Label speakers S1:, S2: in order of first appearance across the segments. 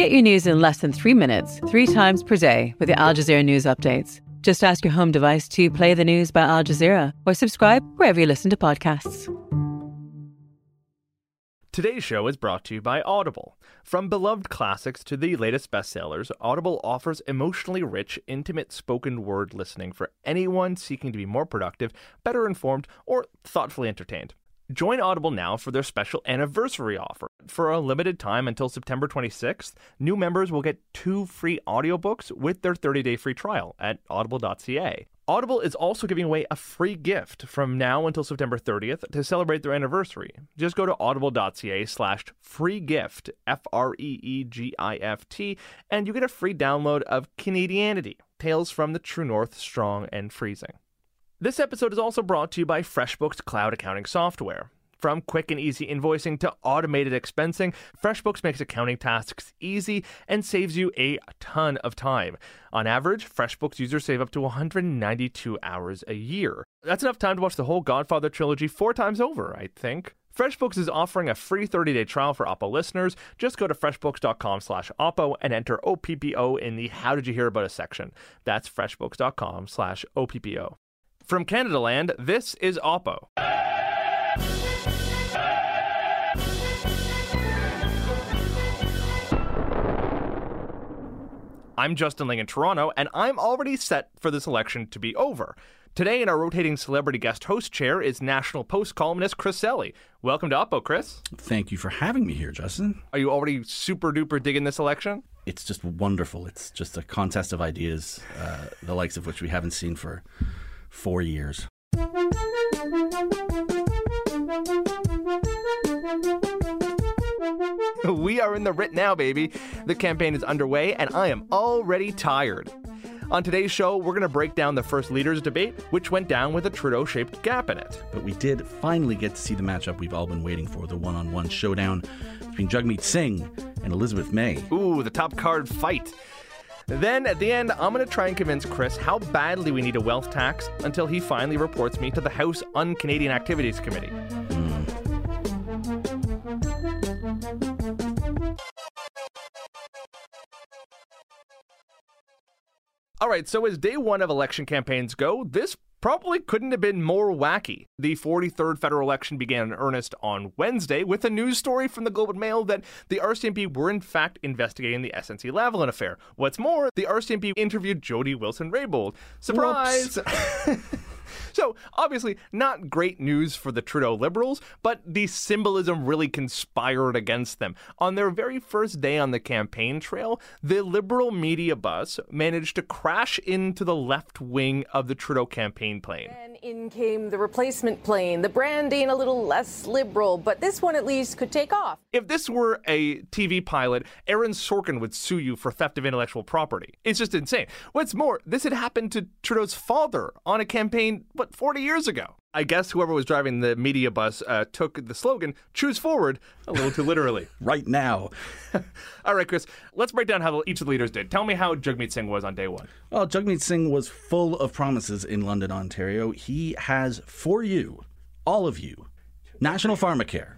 S1: Get your news in less than three minutes, three times per day with the Al Jazeera News Updates. Just ask your home device to play the news by Al Jazeera or subscribe wherever you listen to podcasts.
S2: Today's show is brought to you by Audible. From beloved classics to the latest bestsellers, Audible offers emotionally rich, intimate spoken word listening for anyone seeking to be more productive, better informed, or thoughtfully entertained. Join Audible now for their special anniversary offer. For a limited time until September 26th, new members will get two free audiobooks with their 30-day free trial at audible.ca. Audible is also giving away a free gift from now until September 30th to celebrate their anniversary. Just go to audible.ca slash free gift, F-R-E-E-G-I-F-T, and you get a free download of Canadianity, Tales from the True North, Strong and Freezing. This episode is also brought to you by FreshBooks Cloud Accounting Software. From quick and easy invoicing to automated expensing, FreshBooks makes accounting tasks easy and saves you a ton of time. On average, FreshBooks users save up to 192 hours a year. That's enough time to watch the whole Godfather trilogy four times over, I think. FreshBooks is offering a free 30-day trial for Oppo listeners. Just go to freshbooks.com slash Oppo and enter OPPO in the How Did You Hear About Us section. That's freshbooks.com slash OPPO. From Canada Land, this is Oppo. I'm Justin Ling in Toronto, and I'm already set for this election to be over. Today, in our rotating celebrity guest host chair, is National Post columnist Chris Selley. Welcome to Oppo, Chris.
S3: Thank you for having me here, Justin.
S2: Are you already super duper digging this election?
S3: It's just wonderful. It's just a contest of ideas, uh, the likes of which we haven't seen for four years.
S2: we are in the writ now, baby. The campaign is underway, and I am already tired. On today's show, we're going to break down the first leaders debate, which went down with a Trudeau shaped gap in it.
S3: But we did finally get to see the matchup we've all been waiting for the one on one showdown between Jagmeet Singh and Elizabeth May.
S2: Ooh, the top card fight. Then at the end, I'm going to try and convince Chris how badly we need a wealth tax until he finally reports me to the House Un Canadian Activities Committee. All right, so as day one of election campaigns go, this probably couldn't have been more wacky. The 43rd federal election began in earnest on Wednesday with a news story from the Globe and Mail that the RCMP were in fact investigating the SNC Lavalin affair. What's more, the RCMP interviewed Jody Wilson-Raybould. Surprise! So, obviously, not great news for the Trudeau Liberals, but the symbolism really conspired against them. On their very first day on the campaign trail, the Liberal media bus managed to crash into the left wing of the Trudeau campaign plane.
S4: And in came the replacement plane, the branding a little less liberal, but this one at least could take off.
S2: If this were a TV pilot, Aaron Sorkin would sue you for theft of intellectual property. It's just insane. What's more, this had happened to Trudeau's father on a campaign, what, 40 years ago? I guess whoever was driving the media bus uh, took the slogan, choose forward, a little too literally.
S3: right now.
S2: All right, Chris, let's break down how each of the leaders did. Tell me how Jagmeet Singh was on day one.
S3: Well, Jagmeet Singh was full of promises in London, Ontario. He has for you, all of you, national pharmacare,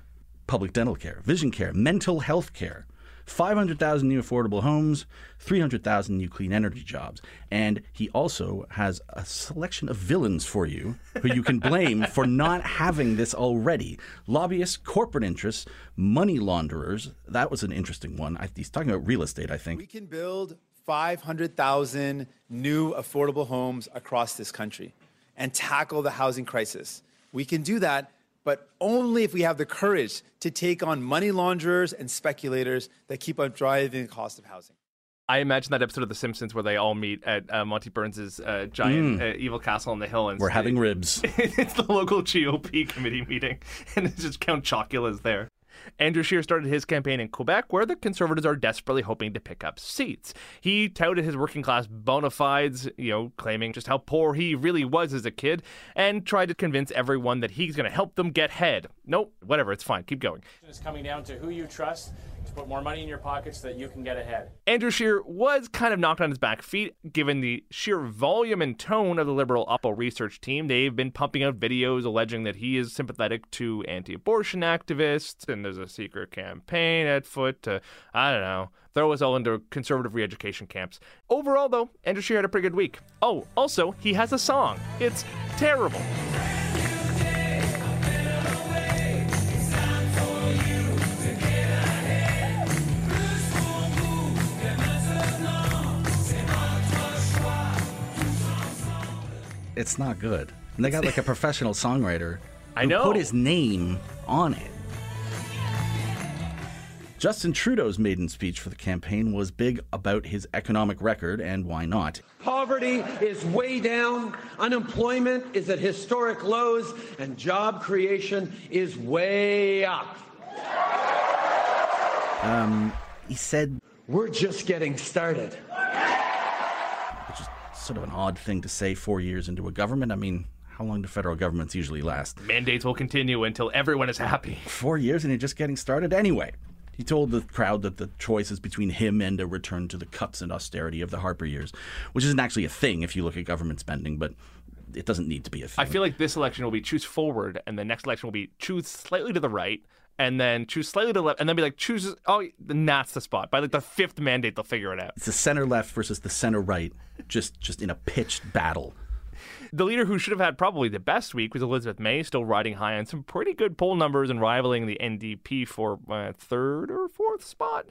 S3: public dental care, vision care, mental health care, 500,000 new affordable homes, 300,000 new clean energy jobs. And he also has a selection of villains for you who you can blame for not having this already. Lobbyists, corporate interests, money launderers. That was an interesting one. He's talking about real estate, I think.
S5: We can build 500,000 new affordable homes across this country and tackle the housing crisis. We can do that but only if we have the courage to take on money launderers and speculators that keep on driving the cost of housing.
S2: I imagine that episode of The Simpsons where they all meet at uh, Monty Burns's uh, giant mm. uh, evil castle on the hill, and
S3: we're having ribs.
S2: it's the local GOP committee meeting, and it's just Count Chocula's there. Andrew Scheer started his campaign in Quebec, where the Conservatives are desperately hoping to pick up seats. He touted his working class bona fides, you know, claiming just how poor he really was as a kid, and tried to convince everyone that he's going to help them get ahead. Nope, whatever, it's fine, keep going.
S6: It's coming down to who you trust to put more money in your pockets so that you can get ahead.
S2: Andrew Scheer was kind of knocked on his back feet given the sheer volume and tone of the Liberal Oppo research team. They've been pumping out videos alleging that he is sympathetic to anti abortion activists, and there's a secret campaign at foot to, I don't know, throw us all into conservative re education camps. Overall, though, Andrew Scheer had a pretty good week. Oh, also, he has a song. It's terrible.
S3: It's not good. And they got like a professional songwriter
S2: I
S3: who
S2: know.
S3: put his name on it. Justin Trudeau's maiden speech for the campaign was big about his economic record, and why not?
S7: Poverty is way down, unemployment is at historic lows, and job creation is way up.
S3: Um, He said,
S7: We're just getting started.
S3: Sort of an odd thing to say four years into a government. I mean, how long do federal governments usually last?
S2: Mandates will continue until everyone is happy.
S3: Four years and you're just getting started anyway. He told the crowd that the choice is between him and a return to the cuts and austerity of the Harper years, which isn't actually a thing if you look at government spending, but it doesn't need to be a thing.
S2: I feel like this election will be choose forward, and the next election will be choose slightly to the right, and then choose slightly to the left, and then be like choose. Oh, that's the spot. By like the fifth mandate, they'll figure it out.
S3: it's the center left versus the center right, just just in a pitched battle.
S2: The leader who should have had probably the best week was Elizabeth May, still riding high on some pretty good poll numbers and rivaling the NDP for uh, third or fourth spot.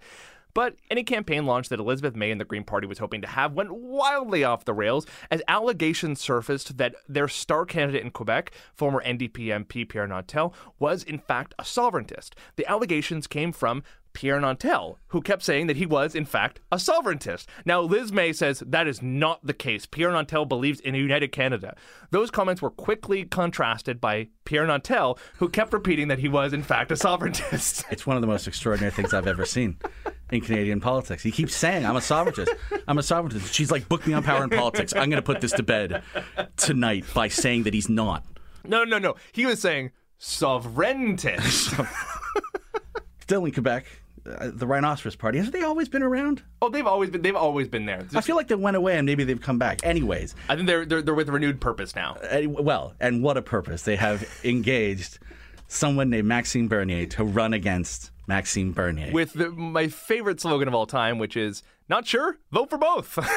S2: But any campaign launch that Elizabeth May and the Green Party was hoping to have went wildly off the rails as allegations surfaced that their star candidate in Quebec, former NDP MP Pierre Nantel, was in fact a sovereigntist. The allegations came from Pierre Nantel, who kept saying that he was, in fact, a sovereigntist. Now, Liz May says that is not the case. Pierre Nantel believes in a united Canada. Those comments were quickly contrasted by Pierre Nantel, who kept repeating that he was, in fact, a sovereigntist.
S3: It's one of the most extraordinary things I've ever seen in Canadian politics. He keeps saying, I'm a sovereigntist. I'm a sovereigntist. She's like, book me on Power and Politics. I'm going to put this to bed tonight by saying that he's not.
S2: no, no, no. He was saying sovereigntist.
S3: Still in Quebec, uh, the Rhinoceros Party, have they always been around?
S2: oh, they've always been. They've always been there.
S3: I feel like they went away and maybe they've come back. Anyways,
S2: I think they're, they're they're with renewed purpose now.
S3: uh, well, and what a purpose. They have engaged someone named Maxime Bernier to run against Maxime Bernier.
S2: With the, my favorite slogan of all time, which is "Not sure, vote for both."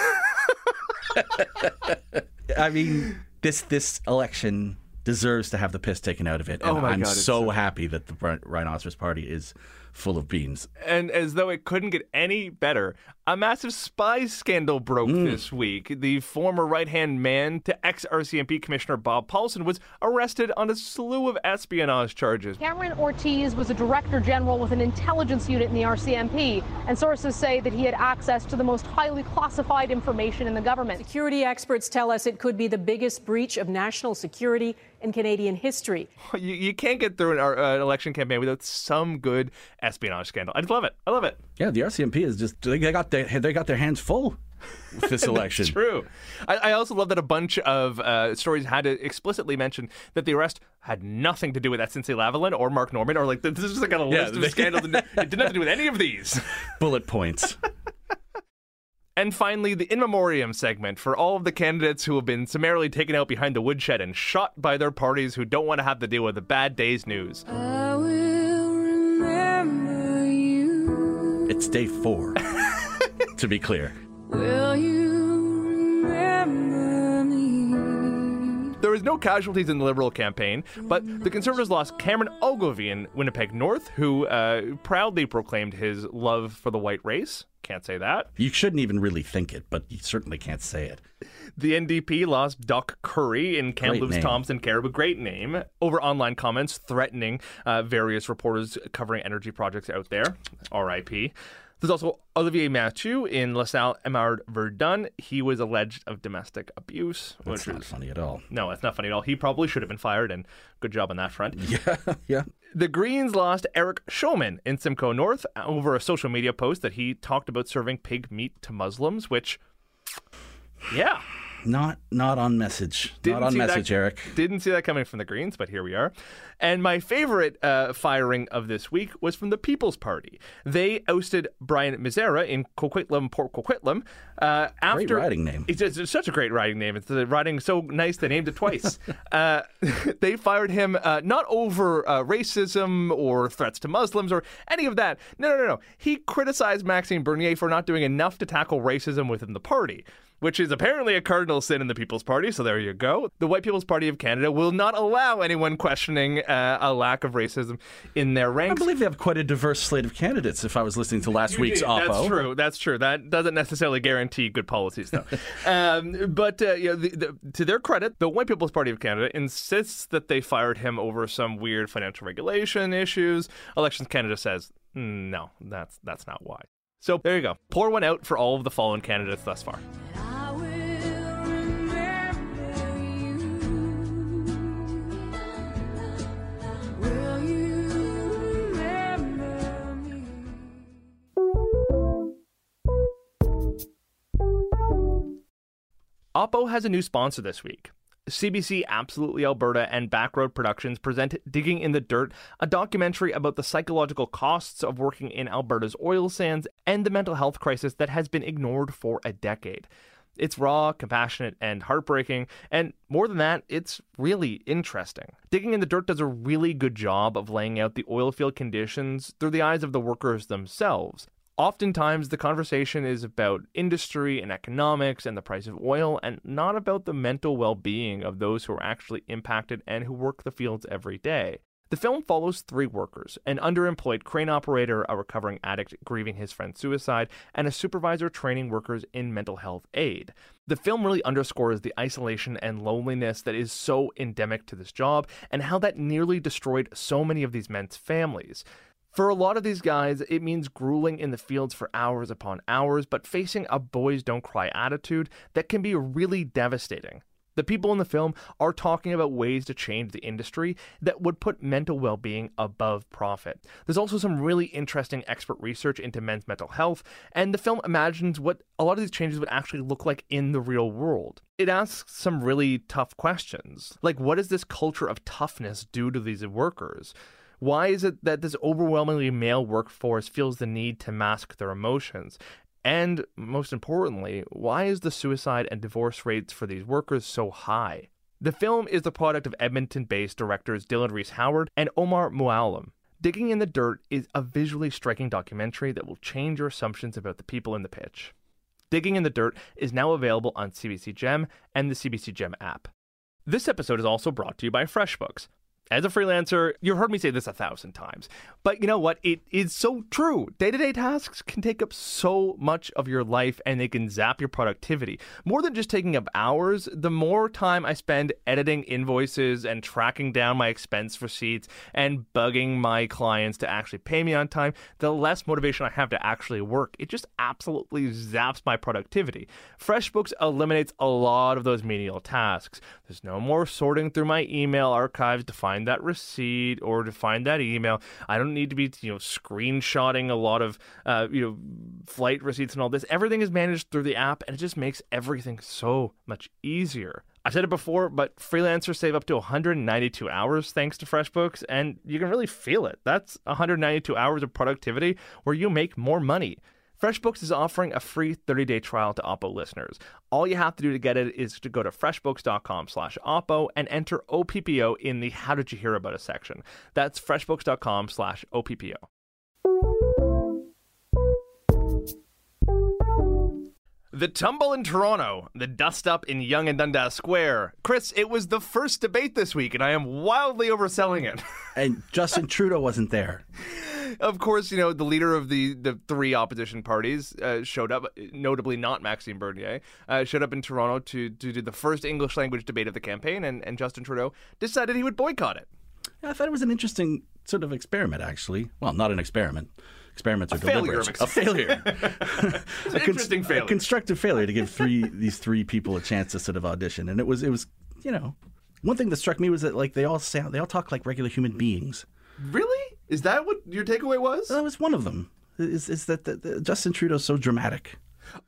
S3: I mean, this this election deserves to have the piss taken out of it. And
S2: Oh
S3: I'm
S2: God,
S3: so
S2: so-
S3: happy that the Rhinoceros Party is full of beans.
S2: and as though it couldn't get any better, a massive spy scandal broke mm. this week. The former right hand man to ex RCMP Commissioner Bob Paulson was arrested on a slew of espionage charges.
S8: Cameron Ortiz was a director general with an intelligence unit in the RCMP, and sources say that he had access to the most highly classified information in the government.
S9: Security experts tell us it could be the biggest breach of national security in Canadian history.
S2: You, you can't get through an, uh, an election campaign without some good espionage scandal. I just love it. I love it.
S3: Yeah, the RCMP is just they got their they got their hands full with this election.
S2: True. I, I also love that a bunch of uh, stories had to explicitly mention that the arrest had nothing to do with SNC Lavalin or Mark Norman, or like this is just like a
S3: Yeah,
S2: list
S3: they-
S2: of scandals. and it didn't have to do with any of these.
S3: Bullet points.
S2: And finally, the in memoriam segment for all of the candidates who have been summarily taken out behind the woodshed and shot by their parties who don't want to have to deal with the bad day's news.
S3: it's day four. to be clear.
S2: There was no casualties in the Liberal campaign, but the Conservatives lost Cameron Ogilvie in Winnipeg North, who uh, proudly proclaimed his love for the white race. Can't say that.
S3: You shouldn't even really think it, but you certainly can't say it.
S2: The NDP lost Dock Currie in Kamloops. Thompson Cariboo, great name, over online comments threatening uh, various reporters covering energy projects out there. RIP. There's also Olivier Mathieu in LaSalle Emard Verdun. He was alleged of domestic abuse.
S3: That's
S2: which
S3: not
S2: is,
S3: funny at all.
S2: no, it's not funny at all. He probably should have been fired, and good job on that front.
S3: Yeah, yeah.
S2: The Greens lost Eric Schomann in Simcoe North over a social media post that he talked about serving pig meat to Muslims, which, yeah,
S3: Not not on message.
S2: Didn't
S3: not on
S2: see that-
S3: message, Eric.
S2: Didn't see that coming from the Greens, but here we are. And my favorite uh, firing of this week was from the People's Party. They ousted Brian Mizera in Coquitlam, Port Coquitlam. Uh, after
S3: riding name.
S2: It's, it's such a great riding name. It's the riding so nice they named it twice. uh, they fired him uh, not over uh, racism or threats to Muslims or any of that. No, no, no, no. He criticized Maxime Bernier for not doing enough to tackle racism within the party which is apparently a cardinal sin in the People's Party. So there you go. The White People's Party of Canada will not allow anyone questioning uh, a lack of racism in their ranks.
S3: I believe they have quite a diverse slate of candidates. If I was listening to last week's Oppo,
S2: That's true. That's true. That doesn't necessarily guarantee good policies, though. um, but uh, you know, the, the, to their credit, the White People's Party of Canada insists that they fired him over some weird financial regulation issues. Elections Canada says "Mm, no. That's that's not why. So there you go. Pour one out for all of the fallen candidates thus far. Oppo has a new sponsor this week. CBC Absolutely Alberta and Backroad Productions present Digging in the Dirt, a documentary about the psychological costs of working in Alberta's oil sands and the mental health crisis that has been ignored for a decade. It's raw, compassionate, and heartbreaking, and more than that, it's really interesting. Digging in the Dirt does a really good job of laying out the oil field conditions through the eyes of the workers themselves. Oftentimes, the conversation is about industry and economics and the price of oil, and not about the mental well being of those who are actually impacted and who work the fields every day. The film follows three workers an underemployed crane operator, a recovering addict grieving his friend's suicide, and a supervisor training workers in mental health aid. The film really underscores the isolation and loneliness that is so endemic to this job, and how that nearly destroyed so many of these men's families. For a lot of these guys, it means grueling in the fields for hours upon hours, but facing a boys don't cry attitude that can be really devastating. The people in the film are talking about ways to change the industry that would put mental well being above profit. There's also some really interesting expert research into men's mental health, and the film imagines what a lot of these changes would actually look like in the real world. It asks some really tough questions, like what does this culture of toughness do to these workers? Why is it that this overwhelmingly male workforce feels the need to mask their emotions? And most importantly, why is the suicide and divorce rates for these workers so high? The film is the product of Edmonton based directors Dylan Reese Howard and Omar Mouallem. Digging in the Dirt is a visually striking documentary that will change your assumptions about the people in the pitch. Digging in the Dirt is now available on CBC Gem and the CBC Gem app. This episode is also brought to you by FreshBooks. As a freelancer, you've heard me say this a thousand times, but you know what? It is so true. Day to day tasks can take up so much of your life and they can zap your productivity. More than just taking up hours, the more time I spend editing invoices and tracking down my expense receipts and bugging my clients to actually pay me on time, the less motivation I have to actually work. It just absolutely zaps my productivity. FreshBooks eliminates a lot of those menial tasks. There's no more sorting through my email archives to find that receipt or to find that email. I don't need to be, you know, screenshotting a lot of, uh, you know, flight receipts and all this. Everything is managed through the app, and it just makes everything so much easier. I've said it before, but freelancers save up to 192 hours thanks to FreshBooks, and you can really feel it. That's 192 hours of productivity where you make more money. FreshBooks is offering a free 30-day trial to Oppo listeners. All you have to do to get it is to go to freshbooks.com slash Oppo and enter OPPO in the How Did You Hear About Us section. That's freshbooks.com slash OPPO. The tumble in Toronto, the dust up in Yonge and Dundas Square. Chris, it was the first debate this week, and I am wildly overselling it.
S3: and Justin Trudeau wasn't there.
S2: of course, you know, the leader of the, the three opposition parties uh, showed up, notably not Maxime Bernier, uh, showed up in Toronto to, to do the first English language debate of the campaign, and, and Justin Trudeau decided he would boycott it.
S3: I thought it was an interesting sort of experiment, actually. Well, not an experiment. Experiments are
S2: A failure
S3: deliberate.
S2: of
S3: a failure.
S2: An interesting
S3: a
S2: failure.
S3: constructive failure to give three these three people a chance to sort of audition, and it was it was you know one thing that struck me was that like they all sound they all talk like regular human beings.
S2: Really? Is that what your takeaway was?
S3: That was one of them. Is is that, that, that Justin Trudeau's so dramatic?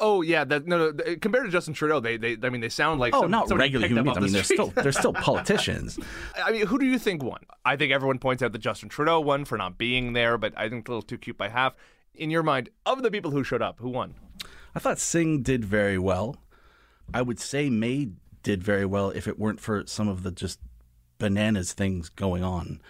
S2: Oh yeah, that no, no. Compared to Justin Trudeau, they, they I mean, they sound like
S3: oh,
S2: some,
S3: not regular humans. I mean, they're still they're still politicians.
S2: I mean, who do you think won? I think everyone points out that Justin Trudeau won for not being there, but I think it's a little too cute by half. In your mind, of the people who showed up, who won?
S3: I thought Singh did very well. I would say May did very well if it weren't for some of the just bananas things going on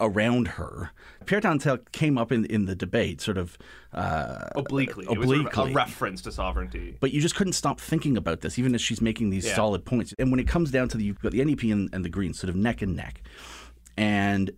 S3: around her. Pierre Nantel came up in in the debate, sort of uh,
S2: obliquely,
S3: obliquely,
S2: sort of a reference to sovereignty.
S3: But you just couldn't stop thinking about this, even as she's making these
S2: Yeah.
S3: solid points. And when it comes down to the, you've got the NDP and, and the Greens, sort of neck and neck. And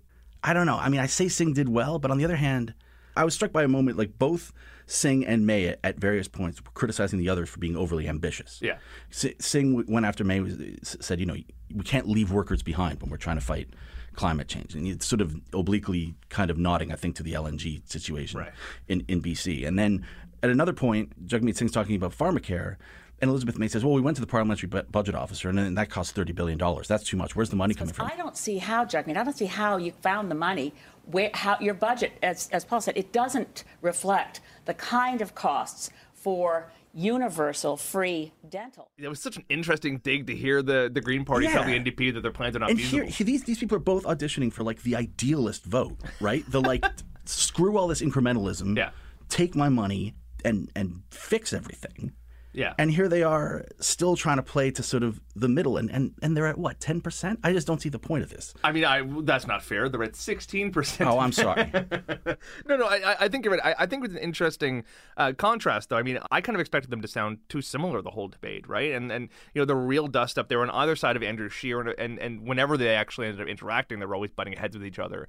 S3: I don't know. I mean, I say Singh did well, but on the other hand, I was struck by a moment like both Singh and May at, various points were criticizing the others for being overly ambitious.
S2: Yeah.
S3: Singh went after May, was, said, you know, we can't leave workers behind when we're trying to fight climate change. And it's sort of obliquely kind of nodding, I think, to the LNG situation
S2: Right.
S3: in, in BC. And then at another point, Jagmeet Singh's talking about pharmacare. And Elizabeth May says, well, we went to the parliamentary budget officer, and then that cost $30 billion. That's too much. Where's the money coming from?
S10: I don't see how, Jagmeet, I don't see how you found the money. Where, how your budget, as, as Paul said, it doesn't reflect the kind of costs for universal free dental.
S2: It was such an interesting dig to hear the, the Green Party tell the NDP that their plans are not
S3: and
S2: feasible.
S3: here, here- these these people are both auditioning for like the idealist vote, right? The like screw all this incrementalism,
S2: Yeah.
S3: take my money and and fix everything.
S2: Yeah.
S3: And here they are still trying to play to sort of the middle and and, and they're at what, 10%? I just don't see the point of this.
S2: I mean, I that's not fair. They're at sixteen percent.
S3: Oh, I'm sorry.
S2: no, no, I, I- think you're right. I, I think it was an interesting uh, contrast, though. I mean, I kind of expected them to sound too similar the whole debate, right? And and you know, the real dust up there on either side of Andrew Scheer, and and, and whenever they actually ended up interacting, they were always butting heads with each other.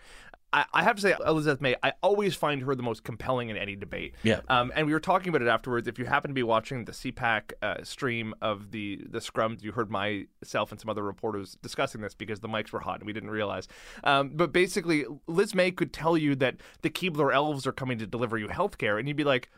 S2: I, I have to say, Elizabeth May, I always find her the most compelling in any debate.
S3: Yeah.
S2: Um, and we were talking about it afterwards. If you happen to be watching the CPAC uh, stream of the the scrums, you heard myself and some other reporters discussing this because the mics were hot and we didn't realize. Um, but basically, Liz May could tell you that the Keebler elves are coming to deliver you healthcare, and you'd be like,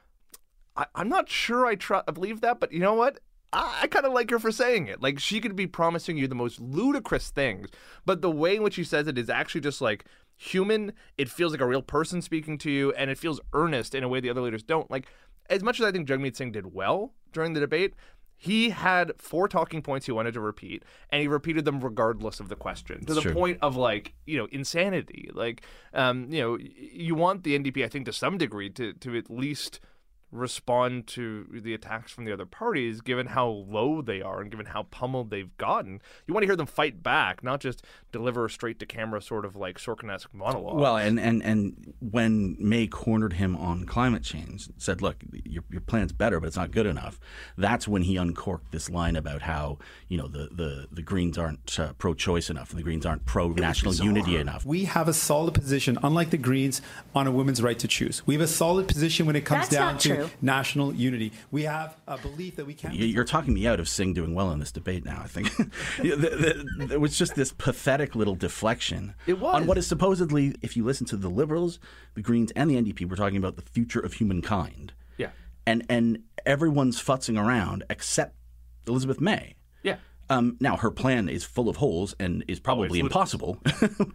S2: I- I'm not sure I, tr- I believe that, but you know what? I, I kind of like her for saying it. Like she could be promising you the most ludicrous things, but the way in which she says it is actually just like human. It feels like a real person speaking to you, and it feels earnest in a way the other leaders don't. Like as much as I think Jagmeet Singh did well during the debate. He had four talking points he wanted to repeat, and he repeated them regardless of the question, to the
S3: true.
S2: point of like you know insanity. Like, um, you know, you want the NDP, I think, to some degree, to to at least respond to the attacks from the other parties, given how low they are and given how pummeled they've gotten. You want to hear them fight back, not just deliver a straight to camera sort of like Sorkin-esque monologue.
S3: Well, and, and, and when May cornered him on climate change, said, look, your, your plan's better, but it's not good enough, that's when he uncorked this line about how, you know, the, the, the Greens aren't uh, pro-choice enough and the Greens aren't pro-national unity enough.
S5: We have a solid position, unlike the Greens, on a woman's right to choose. We have a solid position when it comes
S10: That's
S5: down
S10: not
S5: to national unity. We have a belief that we can.
S3: You- You're talking me out of Singh doing well in this debate now, I think. Yeah, the- the- There was just this pathetic little deflection
S2: It was.
S3: on what is supposedly, if you listen to the Liberals, the Greens, and the NDP, we're talking about the future of humankind.
S2: yeah,
S3: And, and everyone's futzing around except Elizabeth May.
S2: yeah.
S3: Um, now her plan is full of holes and is probably
S2: Oh,
S3: impossible.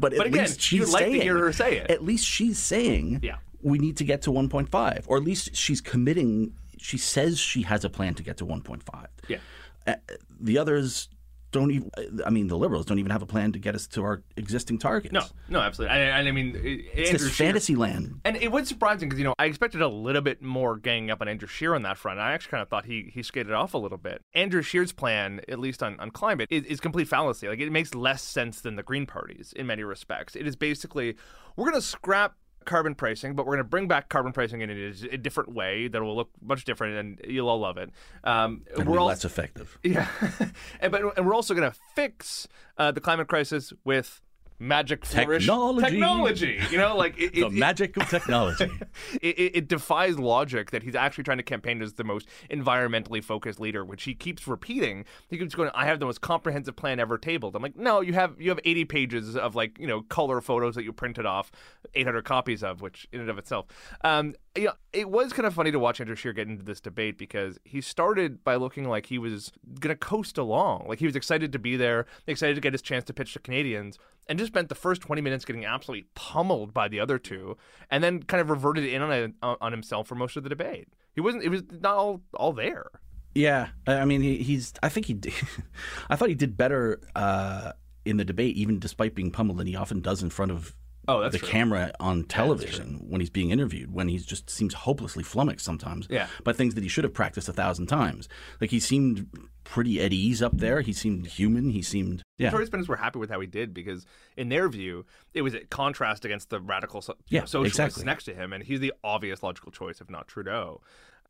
S3: but at
S2: But again,
S3: least she's
S2: you'd like to
S3: saying,
S2: hear her say it.
S3: At least she's saying,
S2: Yeah.
S3: We need to get to 1.5, or at least she's committing. She says she has a plan to get to 1.5.
S2: Yeah.
S3: Uh, the others don't even. I mean, the liberals don't even have a plan to get us to our existing targets.
S2: No, no, absolutely. And, and I mean,
S3: it's this fantasy land.
S2: And it was surprising because you know I expected a little bit more ganging up on Andrew Scheer on that front. I actually kind of thought he he skated off a little bit. Andrew Scheer's plan, at least on, on climate, is, is complete fallacy. Like it makes less sense than the Green Party's in many respects. It is basically we're going to scrap carbon pricing, but we're going to bring back carbon pricing in a, a different way that will look much different, and you'll all love it. Um,
S3: And
S2: we're all
S3: less effective.
S2: yeah, and, but and we're also going to fix uh, the climate crisis with magic flourish
S3: Technology.
S2: Technology, you know, like it,
S3: The
S2: it,
S3: magic of technology.
S2: it, defies logic that he's actually trying to campaign as the most environmentally focused leader, which he keeps repeating. He keeps going, "I have the most comprehensive plan ever tabled." I'm like, no, you have you have 80 pages of like you know color photos that you printed off 800 copies of, which in and of itself. Um, you know, it was kind of funny to watch Andrew Scheer get into this debate because he started by looking like he was going to coast along, like he was excited to be there, excited to get his chance to pitch to Canadians. and just spent the first 20 minutes getting absolutely pummeled by the other two, and then kind of reverted in on, a, on himself for most of the debate. He wasn't, it was not all, all there.
S3: Yeah, I mean, he, he's. I think he. Did, I thought he did better uh, in the debate, even despite being pummeled, than he often does in front of
S2: Oh, that's
S3: the
S2: true.
S3: camera on television when he's being interviewed. When he just seems hopelessly flummoxed sometimes
S2: Yeah.
S3: by things that he should have practiced a thousand times. Like he seemed pretty at ease up there. He seemed human. He seemed yeah.
S2: Tory spinners were happy with how he did because, in their view, it was a contrast against the radical so-
S3: Yeah,
S2: socialists
S3: exactly.
S2: next to him, and he's the obvious logical choice, if not Trudeau.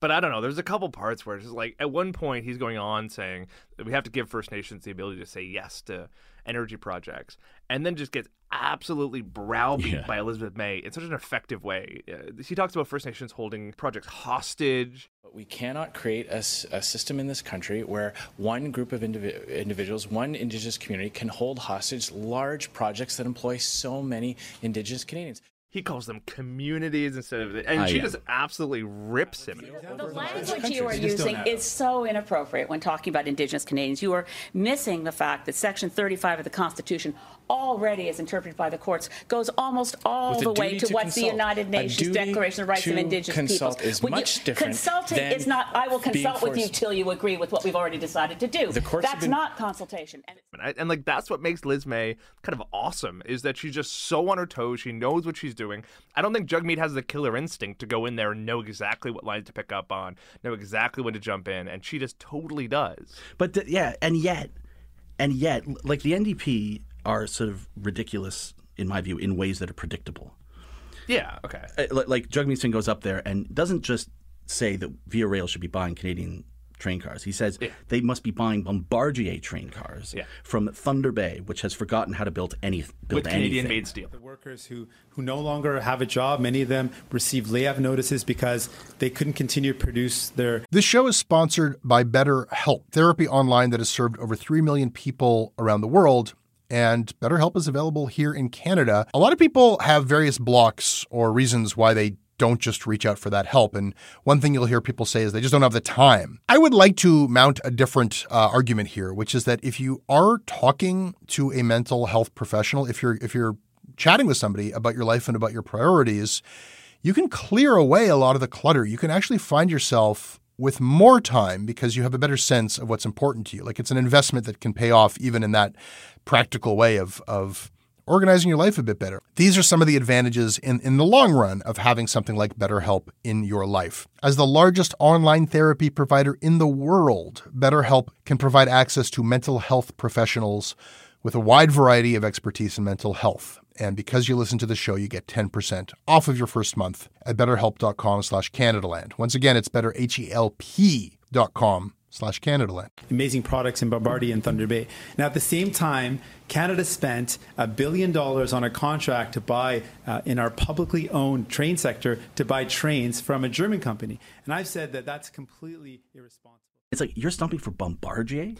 S2: But I don't know. There's a couple parts where it's just like at one point he's going on saying that we have to give First Nations the ability to say yes to energy projects, and then just gets absolutely browbeat
S3: Yeah.
S2: by Elizabeth May in such an effective way. Uh, she talks about First Nations holding projects hostage.
S11: But we cannot create a system in this country where one group of indivi- individuals, one Indigenous community, can hold hostage large projects that employ so many Indigenous Canadians.
S2: He calls them communities instead of, and
S11: Ah,
S2: she
S11: yeah.
S2: just absolutely rips him.
S10: The language you are using is so inappropriate when talking about Indigenous Canadians. You are missing the fact that Section 35 of the Constitution, already as interpreted by the courts, goes almost all the way
S11: duty
S10: to
S11: to
S10: what's the. United Nations Declaration of Rights of Indigenous
S11: consult
S10: Peoples.
S11: is
S10: When you-
S11: much different
S10: Consulting
S11: than
S10: is not. I will consult with you till you agree with what we've already decided to do.
S2: The courts
S10: That's
S2: been-
S10: not consultation. And
S2: And, and like that's what makes Liz May kind of awesome is that she's just so on her toes. She knows what she's doing. I don't think Jagmeet has the killer instinct to go in there and know exactly what lines to pick up on, know exactly when to jump in, and she just totally does.
S3: But th- yeah, and yet, and yet, like the NDP are sort of ridiculous in my view in ways that are predictable.
S2: Yeah. Okay.
S3: Uh, li- Like Jagmeet Singh goes up there and doesn't just say that Via Rail should be buying Canadian train cars. He says they must be buying Bombardier train cars
S2: Yeah.
S3: from Thunder Bay, which has forgotten how to build any build
S2: With
S3: anything.
S2: Canadian-made steel.
S5: The workers who, who no longer have a job, many of them received layoff notices because they couldn't continue to produce their
S12: This show is sponsored by BetterHelp, therapy online that has served over 3 million people around the world. And BetterHelp is available here in Canada. A lot of people have various blocks or reasons why they don't just reach out for that help. And one thing you'll hear people say is they just don't have the time. I would like to mount a different uh, argument here, which is that if you are talking to a mental health professional, if you're if you're chatting with somebody about your life and about your priorities, you can clear away a lot of the clutter. You can actually find yourself with more time because you have a better sense of what's important to you. Like it's an investment that can pay off even in that practical way of of organizing your life a bit better. These are some of the advantages in, in the long run of having something like BetterHelp in your life. As the largest online therapy provider in the world, BetterHelp can provide access to mental health professionals with a wide variety of expertise in mental health. And because you listen to the show, you get 10% off of your first month at betterhelp.com slash Canadaland. Once again, it's better, H-E-L-P dot com slash Canadaland.
S5: amazing products in Bombardier and Thunder Bay. Now, at the same time, Canada spent a billion dollars on a contract to buy, uh, in our publicly owned train sector, to buy trains from a German company. And I've said that that's completely irresponsible.
S3: It's like you're stumping for Bombardier,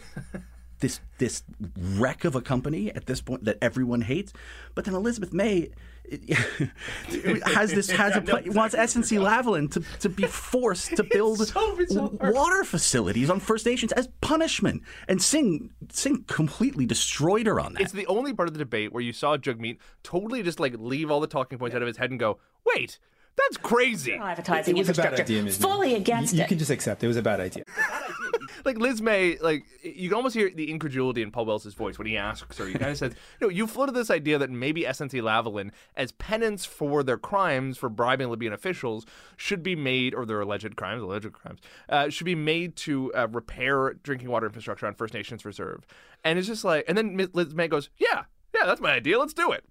S3: this this wreck of a company at this point that everyone hates. But then Elizabeth May it- has this has a pla- wants SNC Lavalin to, to be forced to build w- water facilities on First Nations as punishment, and Singh Singh completely destroyed her on that.
S2: It's the only part of the debate where you saw Jagmeet totally just like leave all the talking points out of his head and go, "Wait, that's crazy."
S10: privatizing
S5: It was a bad
S10: infrastructure.
S5: idea, Ms.
S10: Fully against
S5: you, you
S10: it.
S5: can just accept it was a bad idea.
S2: like Liz May, like you can almost hear the incredulity in Paul Wells's voice when he asks her. He kind of says, "You know, you floated this idea that maybe SNC Lavalin, as penance for their crimes for bribing Libyan officials, should be made, or their alleged crimes, alleged crimes, uh, should be made to uh, repair drinking water infrastructure on First Nations Reserve." And it's just like, and then Liz May goes, "Yeah, yeah, that's my idea. Let's do it."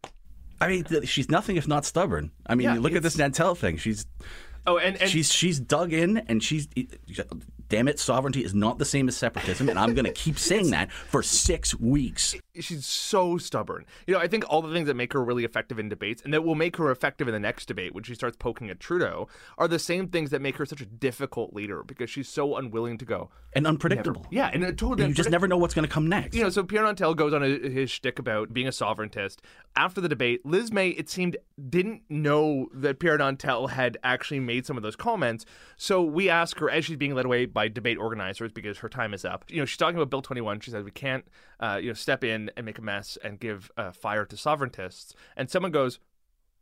S3: I mean, th- she's nothing if not stubborn. I mean,
S2: Yeah,
S3: you look at this Nantel thing. She's
S2: Oh, and, and
S3: she's she's dug in, and she's damn it, sovereignty is not the same as separatism, and I'm going to keep saying that for six weeks.
S2: she's so stubborn. You know, I think all the things that make her really effective in debates and that will make her effective in the next debate when she starts poking at Trudeau are the same things that make her such a difficult leader because she's so unwilling to go.
S3: and unpredictable.
S2: Yeah, and uh, totally.
S3: And you just never know what's going to come next.
S2: You know, so Pierre Nantel goes on a, his shtick about being a sovereigntist. After the debate, Liz May, it seemed, didn't know that Pierre Nantel had actually made some of those comments. So we ask her, as she's being led away by by debate organizers because her time is up. You know, she's talking about Bill 21. She says we can't, uh, you know, step in and make a mess and give uh, fire to sovereigntists. And someone goes,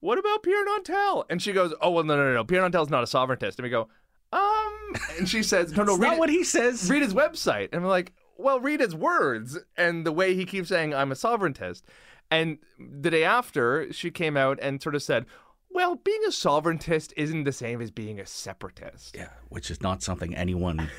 S2: "What about Pierre Nantel?" And she goes, "Oh well, no, no, no, no. Pierre Nantel's not a sovereigntist." And we go, "Um," and she says, "No, no, read
S3: not
S2: it-
S3: what he says.
S2: Read his website." And we're like, "Well, read his words and the way he keeps saying I'm a sovereigntist." And the day after, she came out and sort of said. Well, being a sovereigntist isn't the same as being a separatist.
S3: Yeah, which is not something anyone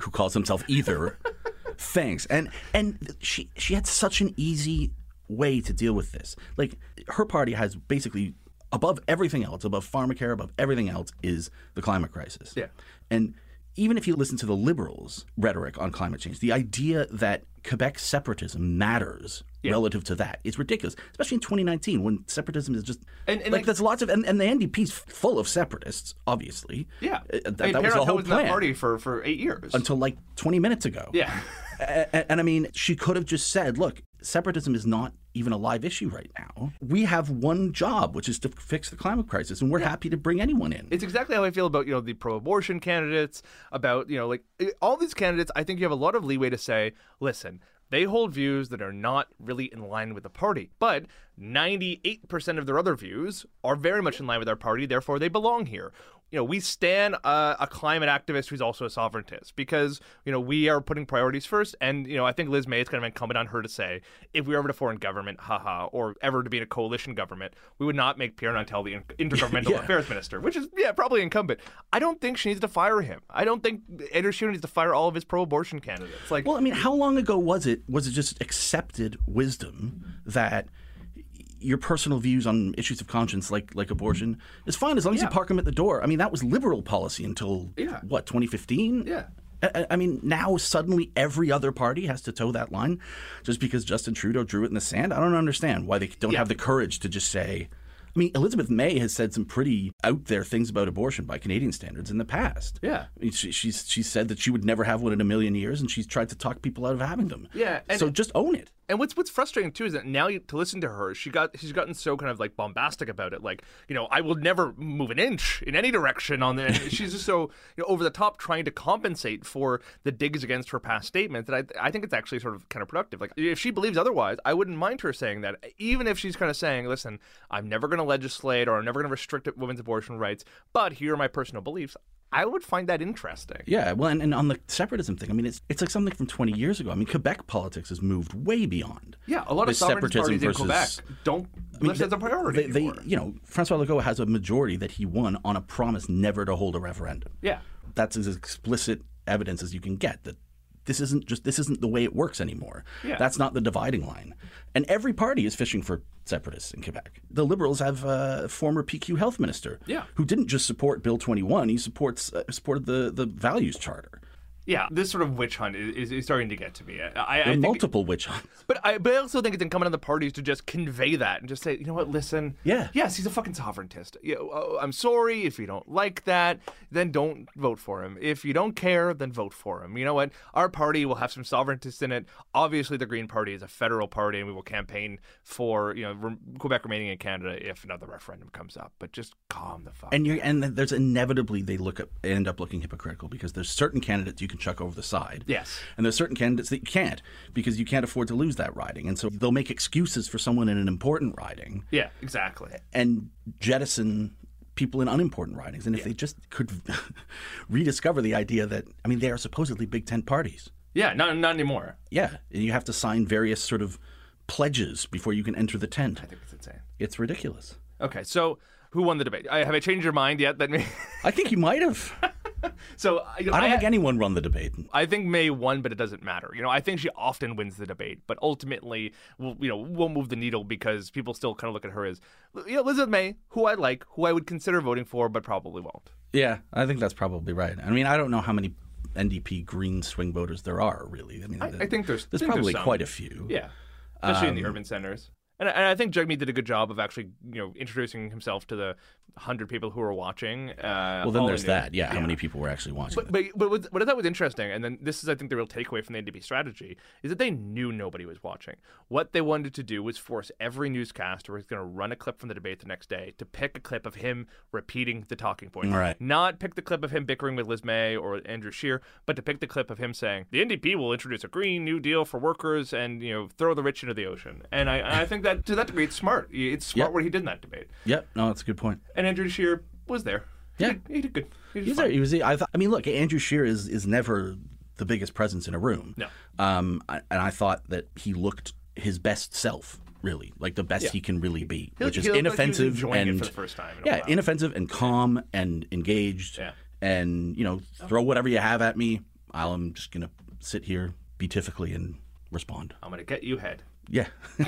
S3: who calls himself either thinks. And and she she had such an easy way to deal with this. Like her party has basically above everything else, above pharmacare, above everything else is the climate crisis.
S2: Yeah.
S3: And even if you listen to the liberals' rhetoric on climate change, the idea that Quebec separatism matters relative to that. It's ridiculous, especially in 2019 when separatism is just
S2: And- and
S3: like,
S2: like-
S3: there's lots of and, and the NDP's full of separatists, obviously.
S2: Yeah,
S3: Uh, that,
S2: I mean,
S3: that was the whole
S2: was
S3: plan
S2: party for, for eight years.
S3: until like 20 minutes ago.
S2: yeah,
S3: And, and I mean, she could have just said, look, separatism is not even a live issue right now. We have one job, which is to fix the climate crisis, and we're happy to bring anyone in.
S2: it's exactly how I feel about you know the pro-abortion candidates. About you know like eh, all these candidates. I think you have a lot of leeway to say, listen, they hold views that are not really in line with the party, but 98% of their other views are very much in line with our party. Therefore, they belong here. You know, we stand a, a climate activist who's also a sovereigntist because you know we are putting priorities first. And you know, I think Liz May. It's kind of incumbent on her to say, if we were ever to foreign government, haha, or ever to be in a coalition government, we would not make Pierre Nantel the in- intergovernmental
S3: Yeah.
S2: affairs minister, which is yeah probably incumbent. I don't think she needs to fire him. I don't think Andrew Scheer needs to fire all of his pro-abortion candidates. Like,
S3: well, I mean, how long ago was it? Was it just accepted wisdom that your personal views on issues of conscience, like like abortion, mm-hmm. is fine as long as you park them at the door? I mean, that was liberal policy until
S2: Yeah.
S3: what 2015.
S2: Yeah.
S3: I- I- mean, now suddenly every other party has to toe that line just because Justin Trudeau drew it in the sand. I don't understand why they don't
S2: Yeah.
S3: have the courage to just say. I mean, Elizabeth May has said some pretty out there things about abortion by Canadian standards in the past.
S2: Yeah.
S3: I mean, she, she's she said that she would never have one in a million years, and she's tried to talk people out of having them.
S2: Yeah,
S3: so just own it.
S2: And what's what's frustrating too is that now you, to listen to her, she got she's gotten so kind of like bombastic about it, like you know I will never move an inch in any direction on and she's just so you know over the top trying to compensate for the digs against her past statement that I I think it's actually sort of kind of productive. Like if she believes otherwise, I wouldn't mind her saying that, even if she's kind of saying, listen, I'm never going to legislate or I'm never going to restrict women's abortion rights, but here are my personal beliefs. I would find that interesting.
S3: Yeah, well, and, and on the separatism thing, I mean, it's it's like something from 20 years ago. I mean, Quebec politics has moved way beyond.
S2: Yeah, a lot of
S3: separatism
S2: parties in
S3: versus-
S2: Quebec don't
S3: I mean,
S2: as a priority
S3: They, they, you know, Francois Legault has a majority that he won on a promise never to hold a referendum.
S2: Yeah.
S3: That's as explicit evidence as you can get that this isn't just this isn't the way it works anymore.
S2: Yeah.
S3: That's not the dividing line. And every party is fishing for separatists in Quebec. The Liberals have a former PQ health minister
S2: Yeah.
S3: who didn't just support Bill 21, he supports uh, supported the the values charter.
S2: Yeah, this sort of witch hunt is, is starting to get to me. I, I,
S3: There are
S2: think,
S3: multiple witch hunts.
S2: but I, but I also think it's incumbent on the parties to just convey that and just say, you know what, listen,
S3: Yeah.
S2: yes, he's a fucking sovereigntist. Yeah, oh, oh, I'm sorry if you don't like that, then don't vote for him. If you don't care, then vote for him. You know what? Our party will have some sovereigntists in it. Obviously, the Green Party is a federal party, and we will campaign for you know re- Quebec remaining in Canada if another referendum comes up. But just calm the fuck.
S3: And you and there's inevitably they look up end up looking hypocritical because there's certain candidates you can chuck over the side.
S2: Yes.
S3: And there's certain candidates that you can't because you can't afford to lose that riding. And so they'll make excuses for someone in an important riding
S2: yeah, exactly.
S3: and jettison people in unimportant ridings. And if they just could rediscover the idea that I mean they are supposedly big tent parties.
S2: Yeah, not not anymore.
S3: Yeah. And you have to sign various sort of pledges before you can enter the tent.
S2: I think it's insane.
S3: It's ridiculous.
S2: Okay, so who won the debate? I, have I changed your mind yet? That me.
S3: I think you might have.
S2: so you know,
S3: I don't
S2: I-
S3: think anyone run the debate.
S2: I think May won, but it doesn't matter. You know, I think she often wins the debate, but ultimately, will you know, won't move the needle because people still kind of look at her as, you know, Elizabeth May, who I like, who I would consider voting for, but probably won't.
S3: Yeah, I think that's probably right. I mean, I don't know how many NDP green swing voters there are, really. I mean,
S2: I, I think there's
S3: there's
S2: I think
S3: probably
S2: some.
S3: quite a few.
S2: Yeah, especially in the
S3: Um,
S2: urban centers. And, and I think Jagmeet did a good job of actually, you know, introducing himself to the hundred people who were watching. Uh,
S3: well, then there's
S2: he
S3: that. Yeah, how many people were actually watching?
S2: But, but, but what- what I thought was interesting, and then this is, I think, the real takeaway from the NDP strategy, is that they knew nobody was watching. What they wanted to do was force every newscaster who's going to run a clip from the debate the next day to pick a clip of him repeating the talking point.
S3: Right.
S2: Not pick the clip of him bickering with Liz May or Andrew Scheer, but to pick the clip of him saying, the NDP will introduce a Green New Deal for workers and, you know, throw the rich into the ocean. And I, I think that, to that degree, it's smart. It's smart
S3: Yep.
S2: what he did in that debate.
S3: Yep. No, that's a good point.
S2: And Andrew Scheer was there. He
S3: Yeah.
S2: did, he did good. He did
S3: He's
S2: fine.
S3: there. He was. I, thought, I mean, look, Andrew Scheer is is never the biggest presence in a room.
S2: No.
S3: Um, I, and I thought that he looked his best self, really, like the best
S2: Yeah.
S3: he can really be,
S2: He
S3: which is
S2: he like he
S3: inoffensive
S2: it
S3: and
S2: for the first time in
S3: yeah, inoffensive and calm and engaged.
S2: Yeah.
S3: And you know, throw whatever you have at me. I'm just gonna sit here beatifically and respond.
S2: I'm going to get you head.
S3: Yeah.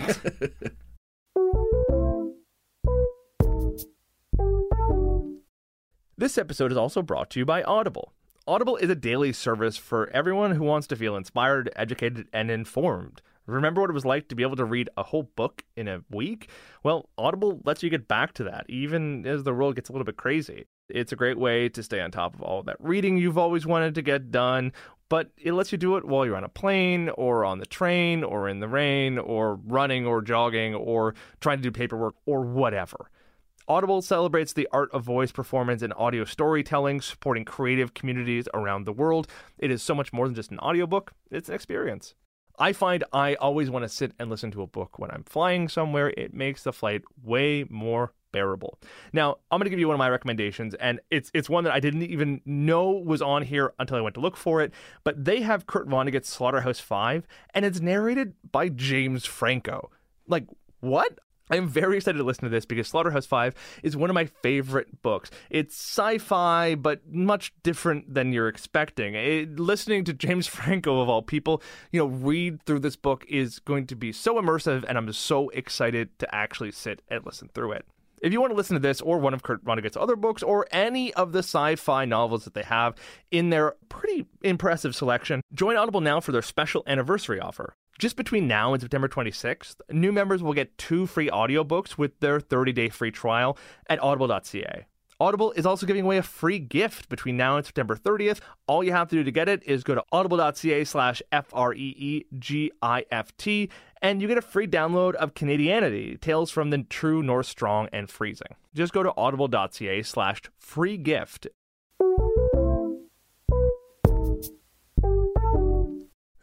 S2: This episode is also brought to you by Audible. Audible is a daily service for everyone who wants to feel inspired, educated, and informed. Remember what it was like to be able to read a whole book in a week? Well, Audible lets you get back to that, even as the world gets a little bit crazy. It's a great way to stay on top of all that reading you've always wanted to get done, but it lets you do it while you're on a plane, or on the train, or in the rain, or running, or jogging, or trying to do paperwork, or whatever. Audible celebrates the art of voice performance and audio storytelling, supporting creative communities around the world. It is so much more than just an audiobook, it's an experience. I find I always want to sit and listen to a book when I'm flying somewhere. It makes the flight way more bearable. Now, I'm going to give you one of my recommendations and it's it's one that I didn't even know was on here until I went to look for it, but they have Kurt Vonnegut's Slaughterhouse 5 and it's narrated by James Franco. Like, what? I'm very excited to listen to this because Slaughterhouse 5 is one of my favorite books. It's sci fi, but much different than you're expecting. It, listening to James Franco, of all people, you know, read through this book is going to be so immersive, and I'm so excited to actually sit and listen through it. If you want to listen to this or one of Kurt Vonnegut's other books or any of the sci-fi novels that they have in their pretty impressive selection, join Audible now for their special anniversary offer. Just between now and September 26th, new members will get two free audiobooks with their 30-day free trial at audible.ca. Audible is also giving away a free gift between now and September 30th. All you have to do to get it is go to audible.ca slash F-R-E-E-G-I-F-T and you get a free download of Canadianity, Tales from the True North Strong and Freezing. Just go to audible.ca slash free gift.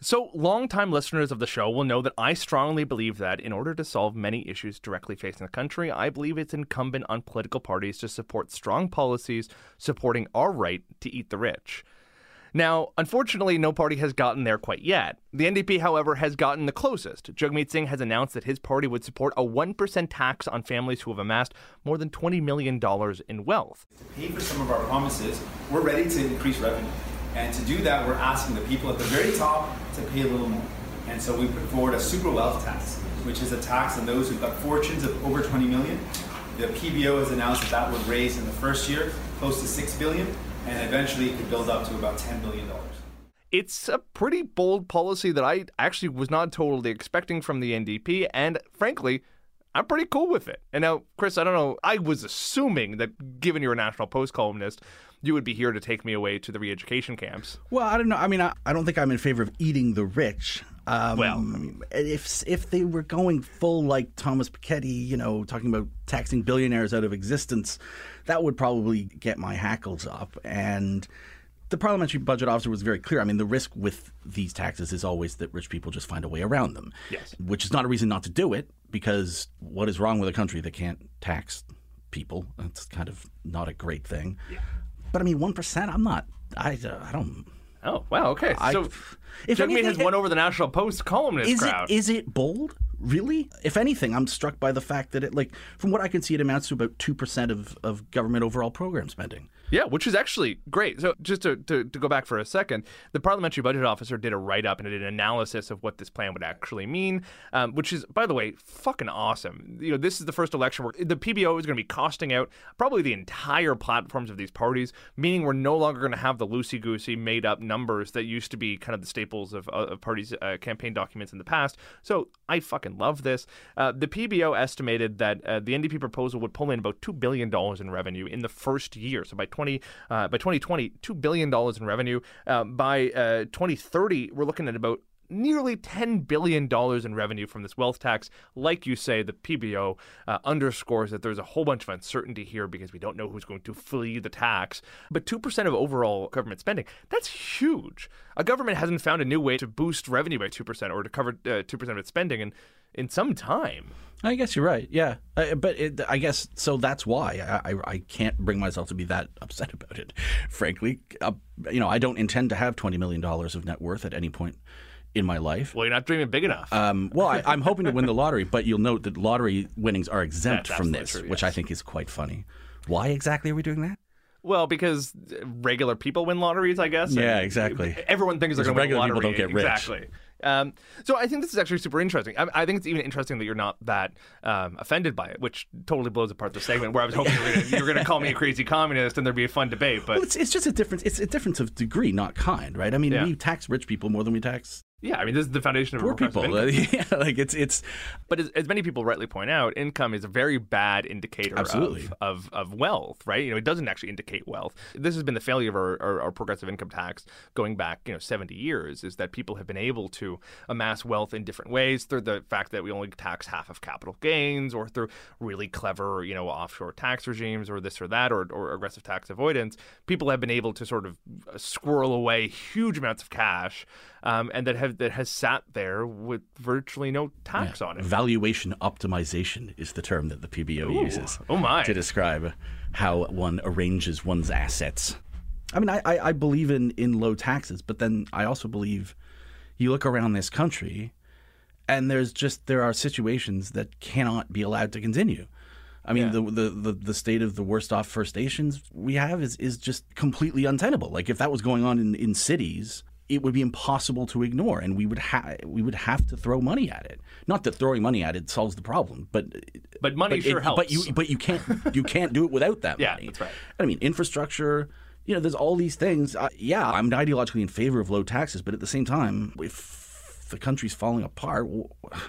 S2: So, longtime listeners of the show will know that I strongly believe that in order to solve many issues directly facing the country, I believe it's incumbent on political parties to support strong policies supporting our right to eat the rich. Now, unfortunately, no party has gotten there quite yet. The NDP, however, has gotten the closest. Jagmeet Singh has announced that his party would support a 1% tax on families who have amassed more than $20 million in wealth.
S5: To pay for some of our promises, we're ready to increase revenue. And to do that, we're asking the people at the very top to pay a little more. And so we put forward a super wealth tax, which is a tax on those who've got fortunes of over 20 million. The PBO has announced that that would raise in the first year close to 6 billion, and eventually it could build up to about 10 billion dollars.
S2: It's a pretty bold policy that I actually was not totally expecting from the NDP, and frankly, I'm pretty cool with it. And now, Chris, I don't know, I was assuming that given you're a National Post columnist, you would be here to take me away to the re education camps.
S3: Well, I don't know. I mean, I, I don't think I'm in favor of eating the rich. Um,
S2: Well,
S3: I mean, if if they were going full like Thomas Piketty, you know, talking about taxing billionaires out of existence, that would probably get my hackles up. And the parliamentary budget officer was very clear. I mean, the risk with these taxes is always that rich people just find a way around them.
S2: Yes.
S3: Which is not a reason not to do it, because what is wrong with a country that can't tax people? That's kind of not a great thing. But I mean, one percent. I'm not. I uh, I don't.
S2: Oh, wow, okay.
S3: I-
S2: so,
S3: if anything-
S2: has won over the National Post columnist
S3: is
S2: crowd.
S3: It, is it bold? Really? If anything, I'm struck by the fact that it, like, from what I can see, it amounts to about two percent of, of government overall program spending.
S2: Yeah, which is actually great. So, just to, to, to, go back for a second, the parliamentary budget officer did a write up and did an analysis of what this plan would actually mean, um, which is, by the way, fucking awesome. You know, this is the first election where the PBO is going to be costing out probably the entire platforms of these parties, meaning we're no longer going to have the loosey goosey, made up numbers that used to be kind of the staples of, of parties' uh, campaign documents in the past. So, I fucking love this. Uh, the PBO estimated that uh, the NDP proposal would pull in about $2 billion in revenue in the first year. So, by 20 20 uh, by 2020, two billion dollars in revenue. Uh, by uh, 2030, we're looking at about nearly $10 billion in revenue from this wealth tax. Like you say, the PBO uh, underscores that there's a whole bunch of uncertainty here because we don't know who's going to flee the tax. But 2% of overall government spending, that's huge. A government hasn't found a new way to boost revenue by 2% or to cover uh, 2% of its spending in, in some time.
S3: I guess you're right. Yeah, uh, but it, I guess so. That's why I, I, I can't bring myself to be that upset about it. Frankly, uh, you know, I don't intend to have twenty million dollars of net worth at any point in my life.
S2: Well, you're not dreaming big enough.
S3: Um, well, I, am hoping to win the lottery, but you'll note that lottery winnings are exempt from this, true, yes. which I think is quite funny. Why exactly are we doing that?
S2: Well, because regular people win lotteries, I guess.
S3: Yeah, exactly.
S2: Everyone thinks they're going to win
S3: the
S2: lottery.
S3: Regular people don't get
S2: rich. Exactly. Um, so I think this is actually super interesting. I, I, think it's even interesting that you're not that um, offended by it, which totally blows apart the segment where I was hoping you were going to call me a crazy communist and there'd be a fun debate. But
S3: well, it's, it's just a difference. It's a difference of degree, not kind, right? I mean, yeah. we tax rich people more than we tax
S2: yeah, I mean, this is the foundation of
S3: poor people. yeah, like it's it's.
S2: But as, as, many people rightly point out, income is a very bad indicator
S3: Absolutely.
S2: Of, of, of wealth, right? You know, it doesn't actually indicate wealth. This has been the failure of our, our, our, progressive income tax going back, you know, seventy years. Is that people have been able to amass wealth in different ways through the fact that we only tax half of capital gains, or through really clever, you know, offshore tax regimes, or this or that, or, or aggressive tax avoidance. People have been able to sort of squirrel away huge amounts of cash um, and that have that has sat there with virtually no tax yeah. on it.
S3: Valuation optimization is the term that the PBO
S2: Ooh.
S3: uses.
S2: Oh my!
S3: To describe how one arranges one's assets. I mean, I, I, I believe in, in low taxes, but then I also believe you look around this country and there's just there are situations that cannot be allowed to continue. I mean, yeah. the, the, the the state of the worst off First Nations we have is is just completely untenable. Like if that was going on in, in cities, it would be impossible to ignore, and we would have we would have to throw money at it. Not that throwing money at it solves the problem, but
S2: but money
S3: but
S2: sure
S3: it,
S2: helps.
S3: But you but you can't you can't do it without that
S2: yeah,
S3: money.
S2: that's right.
S3: I mean, infrastructure. You know, there's all these things. Uh, yeah, I'm ideologically in favor of low taxes, but at the same time, if the country's falling apart,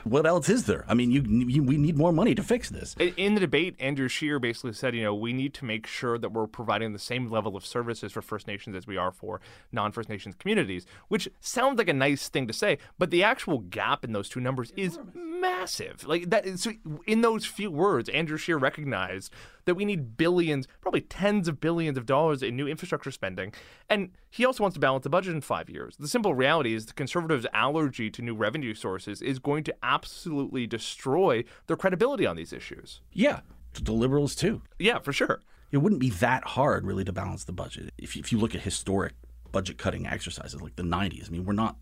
S3: what else is there? I mean, you, you, we need more money to fix this.
S2: In the debate, Andrew Scheer basically said, you know, we need to make sure that we're providing the same level of services for First Nations as we are for non-First Nations communities, which sounds like a nice thing to say, but the actual gap in those two numbers is massive. Like that. So in those few words, Andrew Scheer recognized that we need billions, probably tens of billions of dollars in new infrastructure spending. And he also wants to balance the budget in five years. The simple reality is the conservatives' allergy to new revenue sources is going to absolutely destroy their credibility on these issues.
S3: Yeah, the liberals too.
S2: Yeah, for sure.
S3: It wouldn't be that hard really to balance the budget. If you, if you look at historic budget cutting exercises like the 90s, I mean, we're not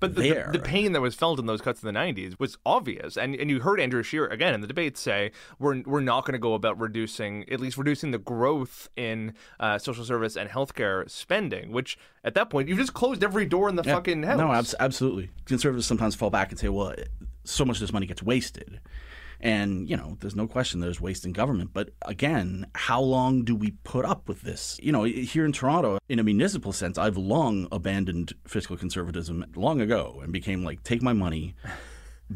S2: but the,
S3: the,
S2: the, pain that was felt in those cuts in the 90s was obvious. And, and you heard Andrew Scheer again in the debate say, we're, we're not going to go about reducing, at least reducing the growth in uh, social service and healthcare spending, which at that point, you've just closed every door in the
S3: yeah.
S2: fucking house.
S3: No, abs- absolutely. Conservatives sometimes fall back and say, well, so much of this money gets wasted. And, you know, there's no question there's waste in government. But again, how long do we put up with this? You know, here in Toronto, in a municipal sense, I've long abandoned fiscal conservatism long ago and became like, take my money,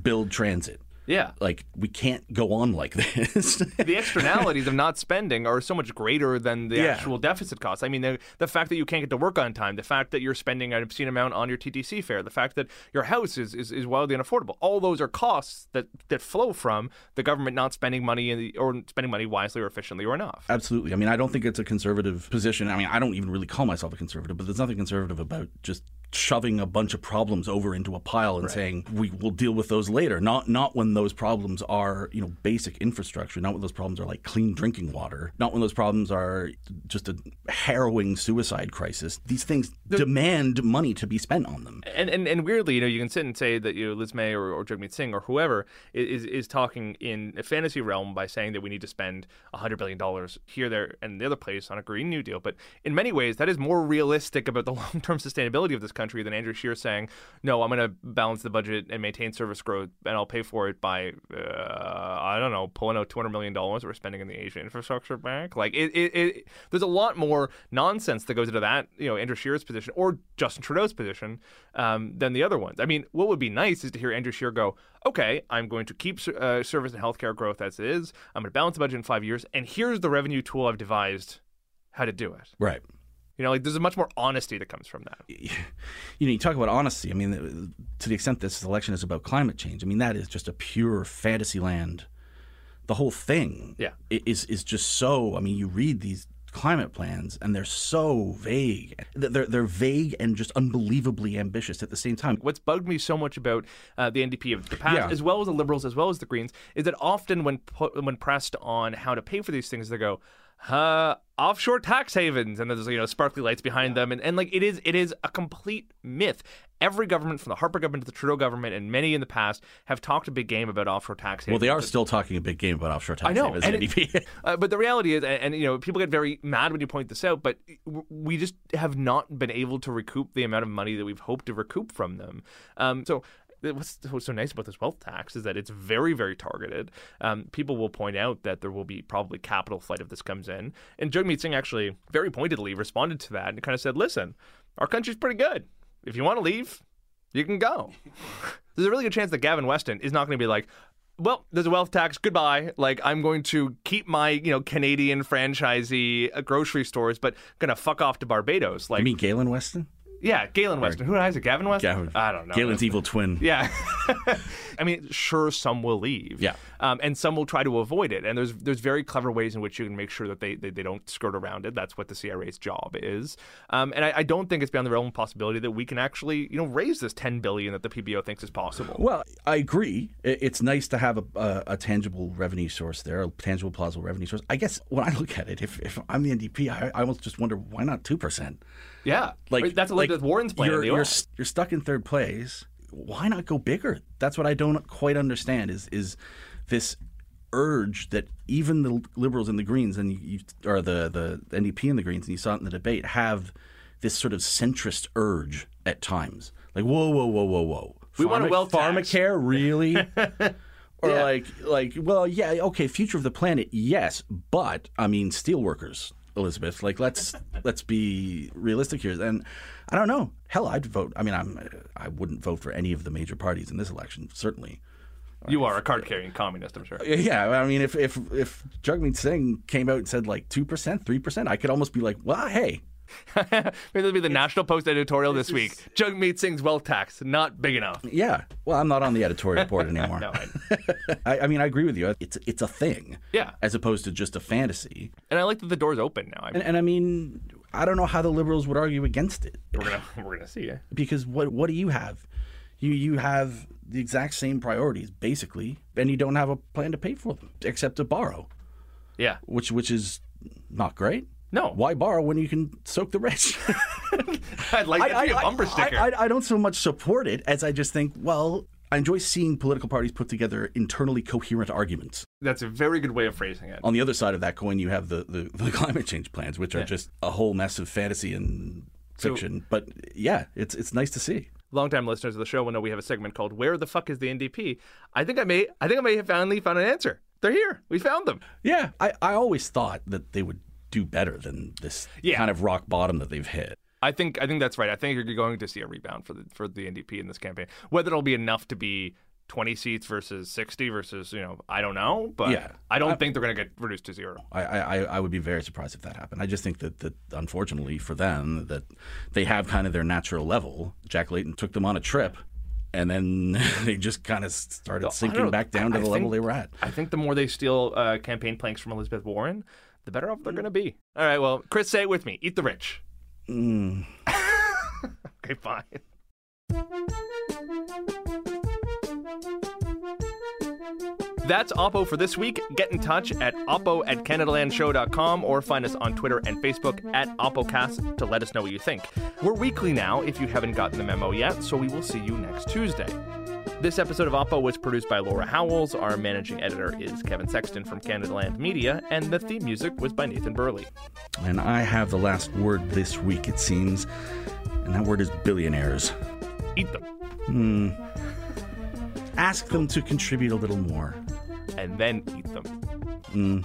S3: build transit.
S2: Yeah.
S3: Like, we can't go on like this.
S2: the externalities of not spending are so much greater than the yeah. actual deficit costs. I mean, the, the fact that you can't get to work on time, the fact that you're spending an obscene amount on your TTC fare, the fact that your house is, is, is wildly unaffordable. All those are costs that, that flow from the government not spending money the, or spending money wisely or efficiently or enough.
S3: Absolutely. I mean, I don't think it's a conservative position. I mean, I don't even really call myself a conservative, but there's nothing conservative about just shoving a bunch of problems over into a pile and right. saying we will deal with those later. Not not when those problems are, you know, basic infrastructure, not when those problems are like clean drinking water, not when those problems are just a harrowing suicide crisis. These things demand money to be spent on them.
S2: And, and and weirdly, you know, you can sit and say that you know Liz May or, or Jagmeet Singh or whoever is is talking in a fantasy realm by saying that we need to spend hundred billion dollars here, there, and the other place on a Green New Deal. But in many ways, that is more realistic about the long term sustainability of this country than Andrew Scheer saying, "No, I'm going to balance the budget and maintain service growth, and I'll pay for it by uh, I don't know, pulling out two hundred million dollars we're spending in the Asian Infrastructure Bank." Like it, it, it, there's a lot more nonsense that goes into that, you know, Andrew Scheer's position or Justin Trudeau's position um, than the other ones. I mean, what would be nice is to hear Andrew Scheer go, "Okay, I'm going to keep uh, service and healthcare growth as it is. I'm going to balance the budget in five years, and here's the revenue tool I've devised how to do it."
S3: Right.
S2: You know, like there's a much more honesty that comes from that.
S3: You know, you talk about honesty. I mean, to the extent this election is about climate change, I mean, that is just a pure fantasy land. The whole thing
S2: Yeah.
S3: is is just so. I mean, you read these climate plans and they're so vague. They're they're vague and just unbelievably ambitious at the same time.
S2: What's bugged me so much about uh, the NDP of the past,
S3: Yeah.
S2: as well as the Liberals, as well as the Greens, is that often when when pressed on how to pay for these things, they go, uh, offshore tax havens, and there's you know sparkly lights behind them, and, and like it is it is a complete myth. Every government, from the Harper government to the Trudeau government, and many in the past, have talked a big game about offshore tax havens.
S3: Well, they are still talking a big game about offshore tax
S2: I know,
S3: havens,
S2: and it- uh, but the reality is, and, and you know, people get very mad when you point this out, but we just have not been able to recoup the amount of money that we've hoped to recoup from them. Um, so. What's, what's so nice about this wealth tax is that it's very, very targeted. Um, people will point out that there will be probably capital flight if this comes in. And Jagmeet Singh actually very pointedly responded to that and kind of said, listen, our country's pretty good. If you want to leave, you can go. There's a really good chance that Gavin Weston is not going to be like, well, there's a wealth tax. Goodbye. Like I'm going to keep my you know Canadian franchisee uh, grocery stores, but gonna fuck off to Barbados. Like
S3: you mean Galen Weston?
S2: Yeah, Galen Weston. Who is it? Gavin Weston?
S3: Gavin-
S2: I don't know.
S3: Galen's evil twin.
S2: Yeah. I mean, sure, some will leave.
S3: Yeah.
S2: Um, and some will try to avoid it. And there's there's very clever ways in which you can make sure that they, they, they don't skirt around it. That's what the CRA's job is. Um, and I, I don't think it's beyond the realm of possibility that we can actually, you know, raise this 10 billion that the PBO thinks is possible.
S3: Well, I agree. It's nice to have a, a, a tangible revenue source there, a tangible, plausible revenue source. I guess when I look at it, if, if I'm the NDP, I, I almost just wonder why not two percent.
S2: Yeah.
S3: Like
S2: that's Elizabeth Warren's plan.
S3: You're, you're, you're stuck in third place. Why not go bigger? That's what I don't quite understand. Is is this urge that even the liberals and the Greens and you, or the the NDP and the Greens and you saw it in the debate have this sort of centrist urge at times. Like whoa whoa whoa whoa whoa.
S2: We want a wealth
S3: pharmacare really. Or
S2: Yeah.
S3: like, like, well, yeah, okay, future of the planet, yes, but I mean, steelworkers, Elizabeth. Like, let's let's be realistic here. And I don't know. Hell, I'd vote. I mean, I'm I wouldn't vote for any of the major parties in this election. Certainly.
S2: You are a card carrying communist, I'm sure.
S3: Yeah, I mean, if if if Jagmeet Singh came out and said like two percent, three percent, I could almost be like, well, hey,
S2: Maybe that'll be the National Post editorial this week. Jagmeet Singh's wealth tax not big enough.
S3: yeah. Well, I'm not on the editorial board anymore.
S2: No, I-
S3: I, mean, I agree with you. It's it's a thing.
S2: Yeah.
S3: As opposed to just a fantasy.
S2: And I like that the door's open now. I
S3: And, and I mean, I don't know how the liberals would argue against it.
S2: we're gonna we're gonna see. Eh?
S3: because what what do you have? You you have the exact same priorities basically, and you don't have a plan to pay for them except to borrow,
S2: Yeah.
S3: which which is not great.
S2: No.
S3: Why borrow when you can soak the rich?
S2: I'd like that to be a bumper
S3: I,
S2: sticker.
S3: I, I don't so much support it as I just think, well, I enjoy seeing political parties put together internally coherent arguments.
S2: That's a very good way of phrasing it.
S3: On the other side of that coin, you have the, the, the climate change plans, which are
S2: Yeah.
S3: just a whole mess of fantasy and
S2: So-
S3: fiction. but yeah, it's it's nice to see.
S2: Longtime listeners of the show will know we have a segment called "Where the fuck is the NDP?" I think I may I think I may have finally found an answer. They're here. We found them.
S3: Yeah, I, I always thought that they would do better than this
S2: Yeah.
S3: kind of rock bottom that they've hit.
S2: I think I think that's right. I think you're going to see a rebound for the for the NDP in this campaign. Whether it'll be enough to be 20 seats versus 60 versus you know I don't know, but
S3: Yeah.
S2: I don't
S3: I-
S2: think they're going to get reduced to zero.
S3: I, I, I would be very surprised if that happened. I just think that, that unfortunately for them that they have kind of their natural level. Jack Layton took them on a trip, and then they just kind of started sinking back down to
S2: I
S3: the level
S2: think-
S3: they were at.
S2: I think the more they steal uh, campaign planks from Elizabeth Warren, the better off they're going to be. All right, well, Chris, say it with me: eat the rich.
S3: Mm.
S2: Okay, fine. That's Oppo for this week. Get in touch at oppo at CanadaLandShow.com or find us on Twitter and Facebook at OppoCast to let us know what you think. We're weekly now if you haven't gotten the memo yet, so we will see you next Tuesday. This episode of Oppo was produced by Laura Howells. Our managing editor is Kevin Sexton from Canadaland Media, and the theme music was by Nathan Burley.
S3: And I have the last word this week, it seems, and that word is billionaires.
S2: Eat them.
S3: Hmm. Ask them to contribute a little more.
S2: And then eat them.
S3: Mm.